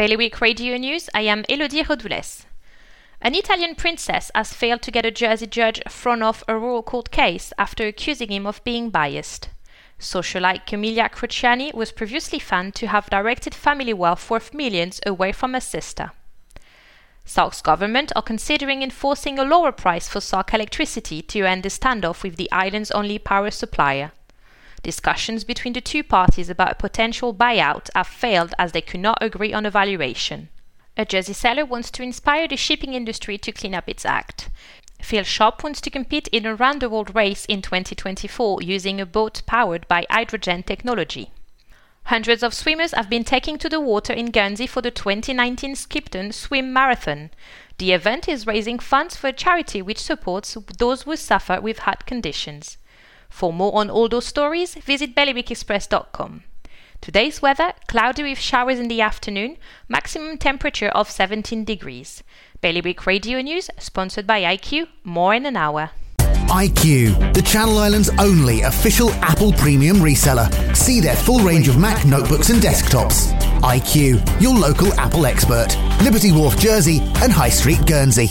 Bailiwick Radio News, I am Elodie Rodoules. An Italian princess has failed to get a Jersey judge thrown off a royal court case after accusing him of being biased. Socialite Camilla Crociani was previously found to have directed family wealth worth millions away from her sister. Sark's government are considering enforcing a lower price for Sark electricity to end the standoff with the island's only power supplier. Discussions between the two parties about a potential buyout have failed as they could not agree on a valuation. A Jersey seller wants to inspire the shipping industry to clean up its act. Phil Sharp wants to compete in a round the world race in 2024 using a boat powered by hydrogen technology. Hundreds of swimmers have been taking to the water in Guernsey for the 2019 Skipton Swim Marathon. The event is raising funds for a charity which supports those who suffer with heart conditions. For more on all those stories, visit bailiwickexpress.com. Today's weather cloudy with showers in the afternoon, maximum temperature of 17 degrees. Bailiwick Radio News, sponsored by IQ, more in an hour. IQ, the Channel Islands' only official Apple premium reseller. See their full range of Mac notebooks and desktops. IQ, your local Apple expert. Liberty Wharf, Jersey, and High Street, Guernsey.